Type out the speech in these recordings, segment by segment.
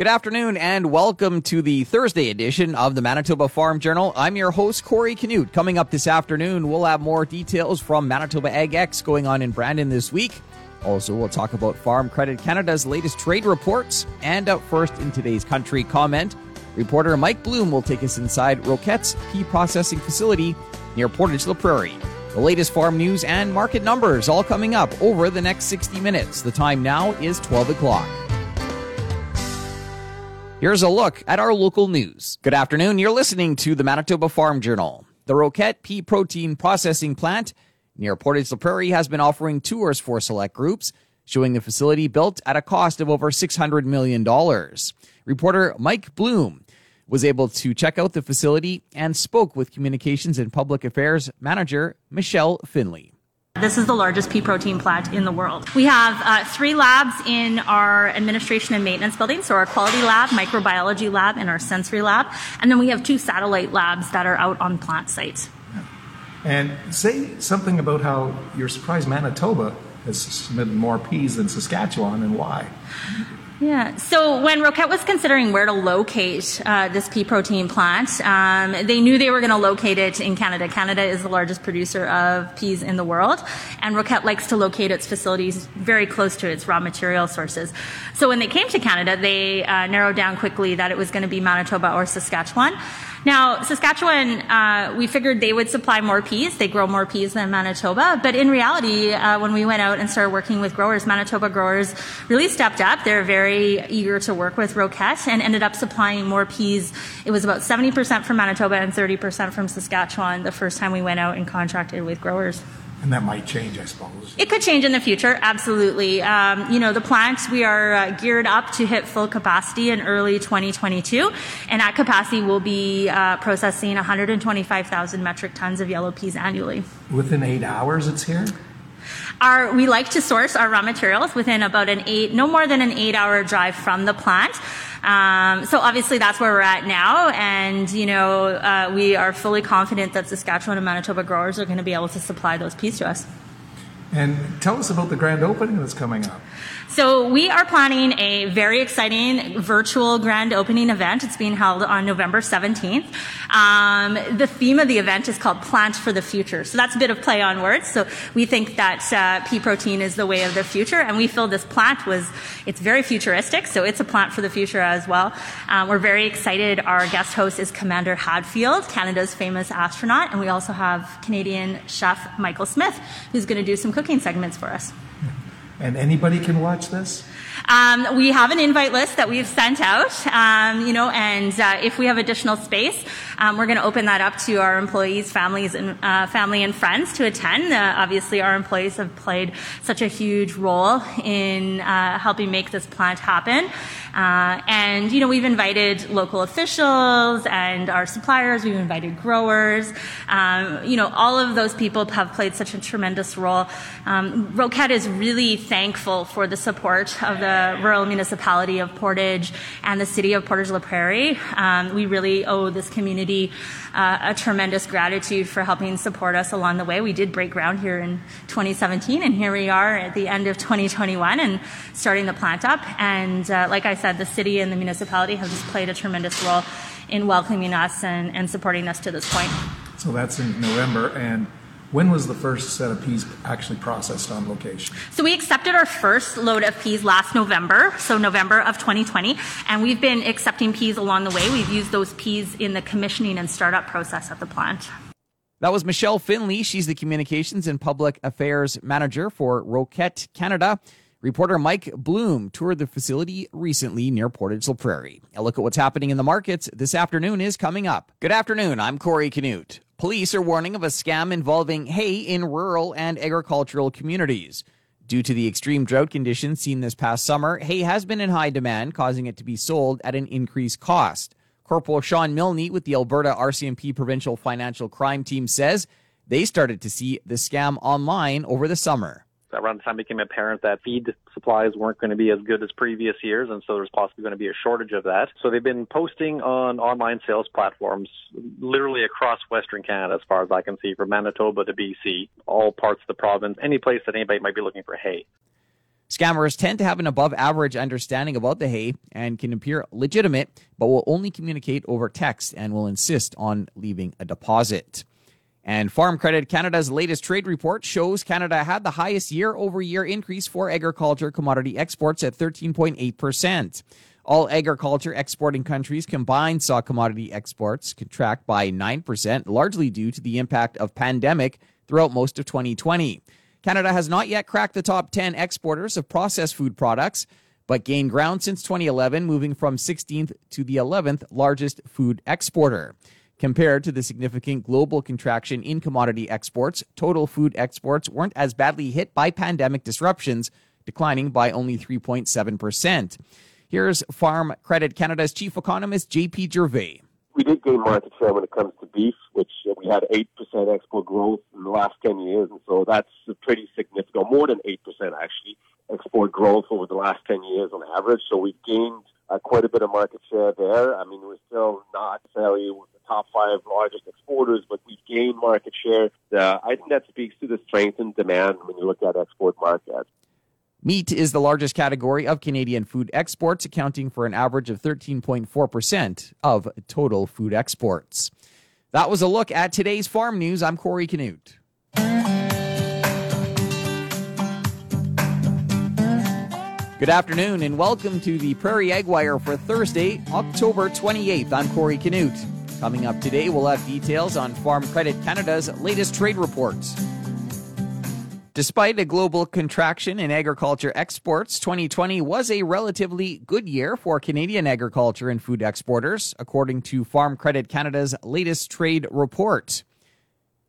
Good afternoon and welcome to the Thursday edition of the Manitoba Farm Journal. I'm your host, Corey Canute. Coming up this afternoon, we'll have more details from Manitoba AgEx going on in Brandon this week. Also, we'll talk about Farm Credit Canada's latest trade reports. And up first in today's country comment, reporter Mike Bloom will take us inside Roquette's pea processing facility near Portage la Prairie. The latest farm news and market numbers all coming up over the next 60 minutes. The time now is 12 o'clock. Here's a look at our local news. Good afternoon. You're listening to the Manitoba Farm Journal. The Roquette Pea Protein Processing Plant near Portage la Prairie has been offering tours for select groups, showing the facility built at a cost of over $600 million. Reporter Mike Bloom was able to check out the facility and spoke with Communications and Public Affairs Manager Michelle Finley. This is the largest pea protein plant in the world. We have uh, three labs in our administration and maintenance building. So our quality lab, microbiology lab, and our sensory lab. And then we have two satellite labs that are out on plant sites. And say something about how you're surprised Manitoba has submitted more peas than Saskatchewan and why. Yeah. So when Roquette was considering where to locate uh, this pea protein plant, um, they knew they were going to locate it in Canada. Canada is the largest producer of peas in the world, and Roquette likes to locate its facilities very close to its raw material sources. So when they came to Canada, they uh, narrowed down quickly that it was going to be Manitoba or Saskatchewan. Now, Saskatchewan, uh, we figured they would supply more peas. They grow more peas than Manitoba. But in reality, uh, when we went out and started working with growers, Manitoba growers really stepped up. They're very eager to work with Roquette and ended up supplying more peas. It was about 70% from Manitoba and 30% from Saskatchewan the first time we went out and contracted with growers. And that might change, I suppose. It could change in the future, absolutely. Um, you know, the plant, we are uh, geared up to hit full capacity in early 2022. And at capacity, we'll be uh, processing 125,000 metric tons of yellow peas annually. Within eight hours, it's here? Our, we like to source our raw materials within about an eight, no more than an eight hour drive from the plant. Um, so obviously that's where we're at now, and you know uh, we are fully confident that Saskatchewan and Manitoba growers are going to be able to supply those peas to us. And tell us about the grand opening that's coming up. So we are planning a very exciting virtual grand opening event. It's being held on November 17th. Um, the theme of the event is called Plant for the Future. So that's a bit of play on words. So we think that uh, pea protein is the way of the future, and we feel this plant was it's very futuristic. So it's a plant for the future as well. Um, we're very excited. Our guest host is Commander Hadfield, Canada's famous astronaut, and we also have Canadian chef Michael Smith, who's going to do some cooking segments for us. And anybody can watch this? Um, we have an invite list that we've sent out, um, you know, and uh, if we have additional space, um, we're going to open that up to our employees, families, and uh, family and friends to attend. Uh, obviously, our employees have played such a huge role in uh, helping make this plant happen. Uh, and, you know, we've invited local officials and our suppliers, we've invited growers. Um, you know, all of those people have played such a tremendous role. Um, Roquette is really thankful for the support of the rural municipality of Portage and the city of Portage la Prairie. Um, we really owe this community uh, a tremendous gratitude for helping support us along the way. We did break ground here in 2017, and here we are at the end of 2021 and starting the plant up. And uh, like I said, the city and the municipality have just played a tremendous role in welcoming us and, and supporting us to this point. So that's in November, and when was the first set of peas actually processed on location? So we accepted our first load of peas last November, so November of 2020, and we've been accepting peas along the way. We've used those peas in the commissioning and startup process at the plant. That was Michelle Finley. She's the Communications and Public Affairs Manager for Roquette Canada. Reporter Mike Bloom toured the facility recently near Portage la Prairie. A look at what's happening in the markets this afternoon is coming up. Good afternoon. I'm Corey Canute. Police are warning of a scam involving hay in rural and agricultural communities. Due to the extreme drought conditions seen this past summer, hay has been in high demand, causing it to be sold at an increased cost. Corporal Sean Milne with the Alberta RCMP Provincial Financial Crime Team says they started to see the scam online over the summer around the time it became apparent that feed supplies weren't going to be as good as previous years, and so there's possibly going to be a shortage of that. So they've been posting on online sales platforms literally across Western Canada, as far as I can see, from Manitoba to BC, all parts of the province, any place that anybody might be looking for hay. Scammers tend to have an above average understanding about the hay and can appear legitimate, but will only communicate over text and will insist on leaving a deposit. And Farm Credit Canada's latest trade report shows Canada had the highest year over year increase for agriculture commodity exports at 13.8%. All agriculture exporting countries combined saw commodity exports contract by 9%, largely due to the impact of pandemic throughout most of 2020. Canada has not yet cracked the top 10 exporters of processed food products, but gained ground since 2011, moving from 16th to the 11th largest food exporter. Compared to the significant global contraction in commodity exports, total food exports weren't as badly hit by pandemic disruptions, declining by only 3.7%. Here's Farm Credit Canada's chief economist, JP Gervais. We did gain market share when it comes to beef, which we had 8% export growth in the last 10 years, and so that's pretty significant, more than 8% actually, export growth over the last 10 years on average. So we've gained uh, quite a bit of market share there. I mean, we're still not the top five largest exporters, but we've gained market share. Uh, I think that speaks to the strength and demand when you look at export markets. Meat is the largest category of Canadian food exports, accounting for an average of 13.4% of total food exports. That was a look at today's farm news. I'm Corey Canute. Good afternoon and welcome to the Prairie Ag Wire for Thursday, October 28th. I'm Corey Canute. Coming up today, we'll have details on Farm Credit Canada's latest trade reports. Despite a global contraction in agriculture exports, 2020 was a relatively good year for Canadian agriculture and food exporters, according to Farm Credit Canada's latest trade report.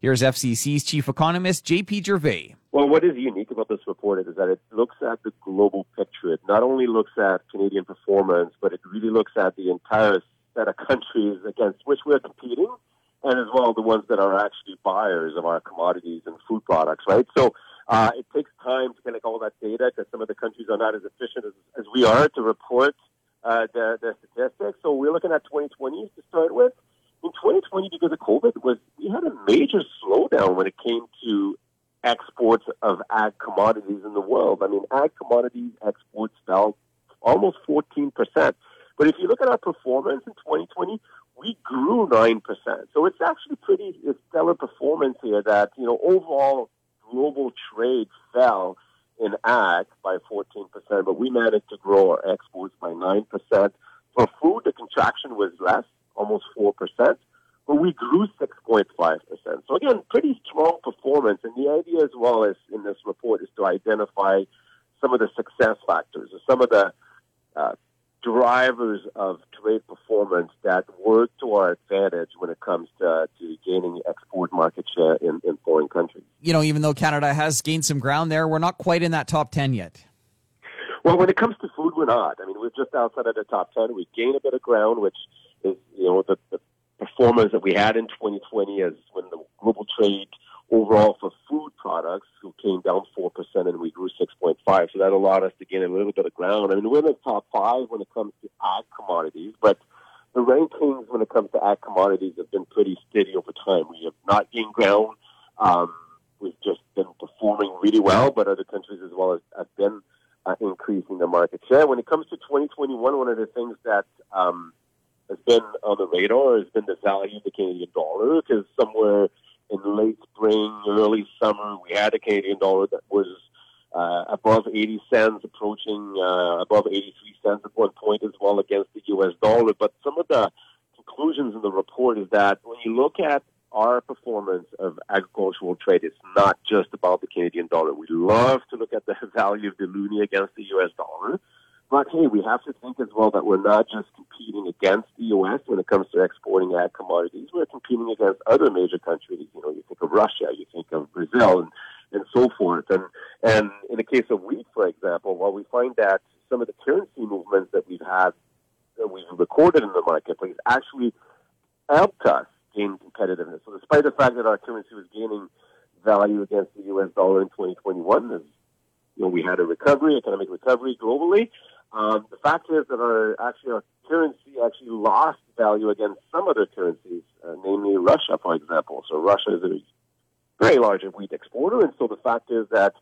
Here's FCC's chief economist, JP Gervais. Well, what is unique about this report is that it looks at the global picture. It not only looks at Canadian performance, but it really looks at the entire set of countries against which we're competing, and as well the ones that are actually buyers of our commodities and food products, right? So uh, it takes time to collect all that data because some of the countries are not as efficient as, as we are to report uh, the, the statistics. So we're looking at 2020 to start with. In 2020, because of COVID, was we had a major slowdown when it came to exports of ag commodities in the world. I mean, ag commodities exports fell almost 14%. But if you look at our performance in 2020, we grew 9%. So it's actually pretty stellar performance here that, you know, overall global trade fell in ag by 14%, but we managed to grow our exports by 9%. For food, the contraction was less, almost 4%, but we grew 6.5%. So again, pretty strong performance. And the idea as well as in this report is to identify some of the success factors or some of the uh, drivers of trade performance that work to our advantage when it comes to, to gaining export market share in, in foreign countries. You know, even though Canada has gained some ground there, we're not quite in that top 10 yet. Well, when it comes to food, we're not. I mean, we're just outside of the top 10. We gain a bit of ground, which is, you know, the, the performance that we had in 2020 as when the global trade overall for food products who came down 4% and we grew 6.5. So that allowed us to gain a little bit of ground. I mean, we're in the top five when it comes to ag commodities, but the rankings when it comes to ag commodities have been pretty steady over time. We have not gained ground. Um, we've just been performing really well, but other countries as well have been uh, increasing their market share. When it comes to 2021, one of the things that um, has been on the radar has been the value of the Canadian dollar because somewhere in late spring, early summer, we had a Canadian dollar that was uh, above 80 cents, approaching uh, above 83 cents at one point as well against the U.S. dollar. But some of the conclusions in the report is that when you look at our performance of agricultural trade, it's not just about the Canadian dollar. We love to look at the value of the loonie against the U.S. dollar. But hey, we have to think as well that we're not just competing against the U.S. when it comes to exporting ag commodities. We're competing against other major countries. You know, you think of Russia, you think of Brazil, and, and so forth. And and in the case of wheat, for example, while we find that some of the currency movements that we've had, that we've recorded in the marketplace, actually helped us gain competitiveness. So despite the fact that our currency was gaining value against the U.S. dollar in 2021, as you know, we had a recovery, economic recovery globally. Um, the fact is that our actually our currency actually lost value against some other currencies, uh, namely Russia, for example. So Russia is a very large wheat exporter, and so the fact is that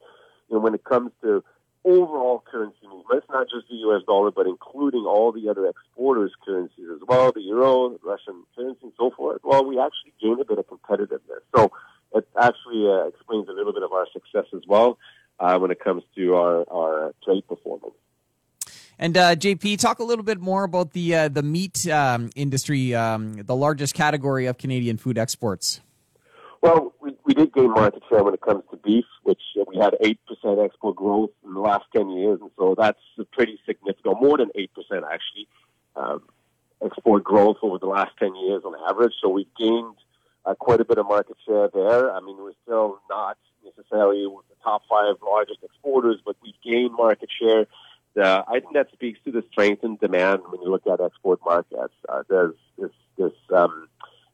you know when it comes to overall currency movements, not just the U.S. dollar, but including all the other exporters' currencies as well, the euro, the Russian currency, and so forth, well, we actually gained a bit of competitiveness. So it actually uh, explains a little bit of our success as well uh, when it comes to our, our trade performance. And uh, JP, talk a little bit more about the uh, the meat um, industry, um, the largest category of Canadian food exports. Well, we, we did gain market share when it comes to beef, which uh, we had 8% export growth in the last 10 years. And so that's pretty significant, more than 8% actually, um, export growth over the last 10 years on average. So we've gained uh, quite a bit of market share there. I mean, we're still not necessarily the top five largest exporters, but we've gained market share. Uh, I think that speaks to the strength and demand when you look at export markets. Uh, there's this, this um,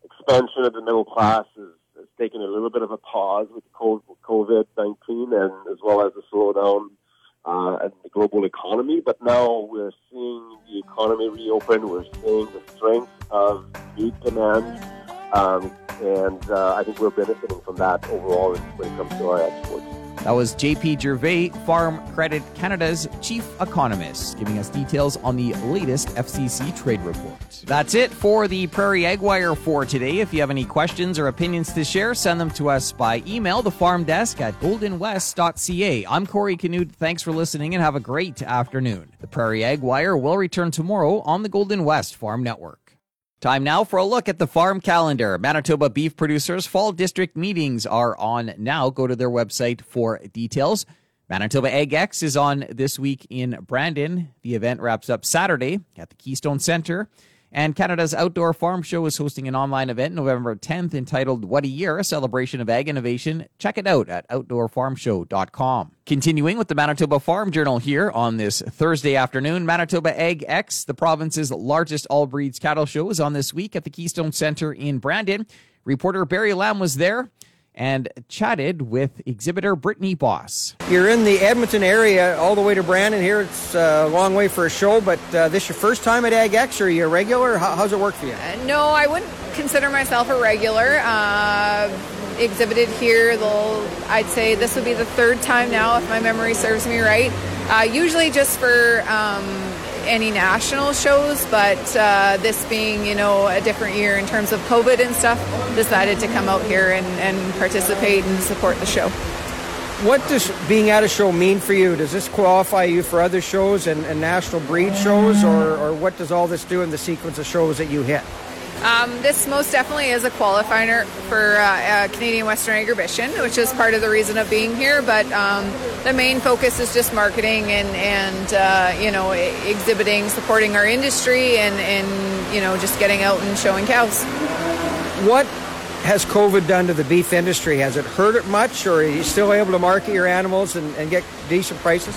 expansion of the middle class is has taken a little bit of a pause with COVID 19 and as well as the slowdown uh, in the global economy. But now we're seeing the economy reopen. We're seeing the strength of meat demand. Um, and uh, I think we're benefiting from that overall when it comes to our exports. That was JP Gervais, Farm Credit Canada's chief economist, giving us details on the latest FCC trade report. That's it for the Prairie Ag Wire for today. If you have any questions or opinions to share, send them to us by email, the farm desk at goldenwest.ca. I'm Corey Canute. Thanks for listening and have a great afternoon. The Prairie Ag Wire will return tomorrow on the Golden West Farm Network. Time now for a look at the farm calendar. Manitoba beef producers' fall district meetings are on now. Go to their website for details. Manitoba Ag X is on this week in Brandon. The event wraps up Saturday at the Keystone Center. And Canada's Outdoor Farm Show is hosting an online event November 10th entitled What a Year, a celebration of ag innovation. Check it out at outdoorfarmshow.com. Continuing with the Manitoba Farm Journal here on this Thursday afternoon, Manitoba Ag X, the province's largest all breeds cattle show, is on this week at the Keystone Center in Brandon. Reporter Barry Lamb was there and chatted with exhibitor Brittany Boss. You're in the Edmonton area all the way to Brandon here. It's a long way for a show, but uh, this your first time at AgX or are you a regular? How, how's it work for you? Uh, no, I wouldn't consider myself a regular. Uh, exhibited here, I'd say this would be the third time now, if my memory serves me right. Uh, usually just for um, any national shows, but uh, this being, you know, a different year in terms of COVID and stuff, decided to come out here and, and participate and support the show. What does being at a show mean for you? Does this qualify you for other shows and, and national breed shows, or, or what does all this do in the sequence of shows that you hit? Um, this most definitely is a qualifier for uh, uh, Canadian Western Agribition, which is part of the reason of being here. But um, the main focus is just marketing and, and uh, you know exhibiting, supporting our industry, and, and you know just getting out and showing cows. What has COVID done to the beef industry? Has it hurt it much, or are you still able to market your animals and, and get decent prices?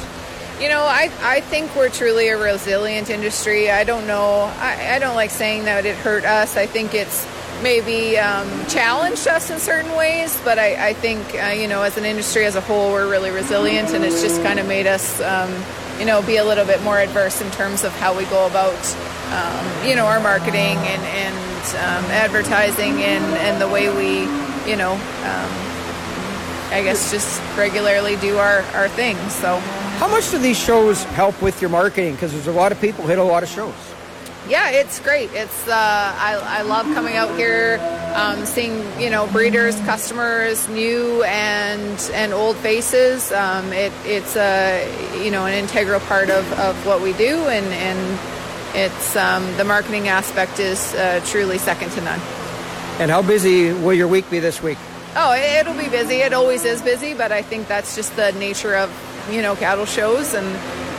You know, I, I think we're truly a resilient industry. I don't know, I, I don't like saying that it hurt us. I think it's maybe um, challenged us in certain ways, but I, I think, uh, you know, as an industry as a whole, we're really resilient and it's just kind of made us, um, you know, be a little bit more adverse in terms of how we go about, um, you know, our marketing and, and um, advertising and, and the way we, you know, um, I guess just regularly do our, our thing. So. How much do these shows help with your marketing? Because there's a lot of people hit a lot of shows. Yeah, it's great. It's uh, I, I love coming out here, um, seeing you know breeders, customers, new and and old faces. Um, it, it's a you know an integral part of, of what we do, and and it's um, the marketing aspect is uh, truly second to none. And how busy will your week be this week? Oh, it'll be busy. It always is busy, but I think that's just the nature of you know cattle shows, and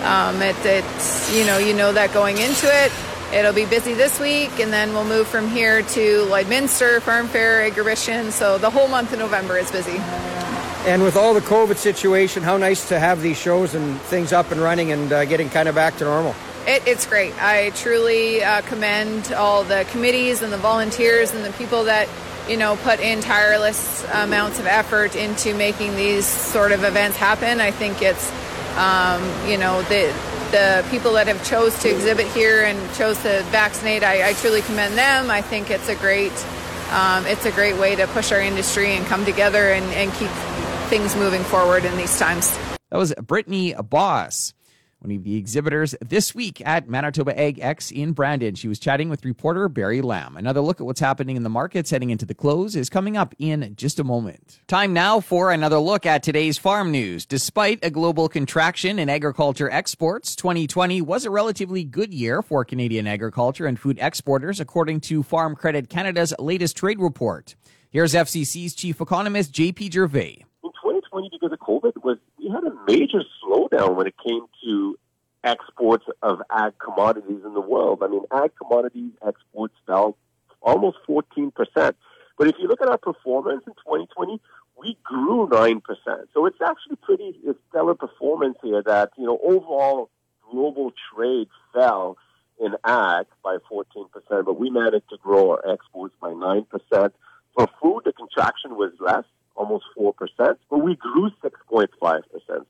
um, it, it's you know you know that going into it. It'll be busy this week, and then we'll move from here to Lloydminster, Farm Fair, Exhibition. So the whole month of November is busy. And with all the COVID situation, how nice to have these shows and things up and running and uh, getting kind of back to normal. It, it's great. I truly uh, commend all the committees and the volunteers and the people that you know, put in tireless amounts of effort into making these sort of events happen. I think it's, um, you know, the the people that have chose to exhibit here and chose to vaccinate. I, I truly commend them. I think it's a great, um, it's a great way to push our industry and come together and, and keep things moving forward in these times. That was Brittany Boss one of the exhibitors this week at Manitoba Ag Ex in Brandon. She was chatting with reporter Barry Lamb. Another look at what's happening in the markets heading into the close is coming up in just a moment. Time now for another look at today's farm news. Despite a global contraction in agriculture exports, 2020 was a relatively good year for Canadian agriculture and food exporters, according to Farm Credit Canada's latest trade report. Here's FCC's chief economist, JP Gervais. In 2020, because of COVID, was we had a major slowdown when it came to exports of ag commodities in the world. I mean, ag commodities exports fell almost 14%. But if you look at our performance in 2020, we grew 9%. So it's actually pretty stellar performance here that, you know, overall global trade fell in ag by 14%, but we managed to grow our exports by 9%. For food, the contraction was less, almost 4%, but we grew 6.5%.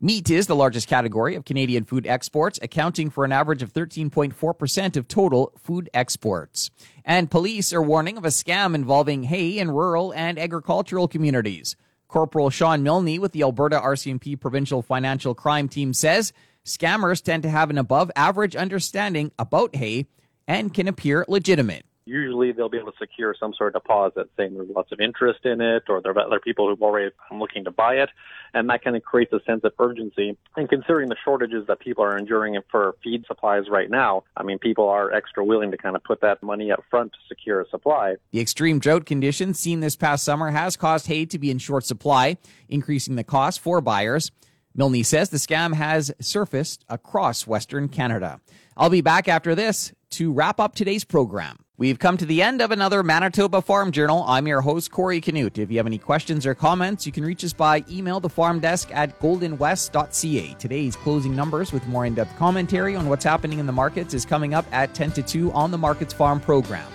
Meat is the largest category of Canadian food exports, accounting for an average of 13.4% of total food exports. And police are warning of a scam involving hay in rural and agricultural communities. Corporal Sean Milne with the Alberta RCMP Provincial Financial Crime Team says scammers tend to have an above average understanding about hay and can appear legitimate usually they'll be able to secure some sort of deposit saying there's lots of interest in it or there are other people who've already looking to buy it. And that kind of creates a sense of urgency. And considering the shortages that people are enduring for feed supplies right now, I mean, people are extra willing to kind of put that money up front to secure a supply. The extreme drought conditions seen this past summer has caused hay to be in short supply, increasing the cost for buyers. Milne says the scam has surfaced across Western Canada. I'll be back after this to wrap up today's program. We've come to the end of another Manitoba Farm Journal. I'm your host, Corey Canute. If you have any questions or comments, you can reach us by email the farm desk at goldenwest.ca. Today's closing numbers with more in depth commentary on what's happening in the markets is coming up at 10 to 2 on the Markets Farm program.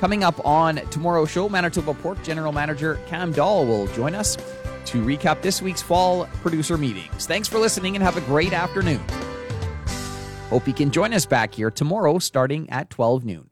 Coming up on tomorrow's show, Manitoba Pork General Manager Cam Dahl will join us to recap this week's fall producer meetings. Thanks for listening and have a great afternoon. Hope you can join us back here tomorrow starting at 12 noon.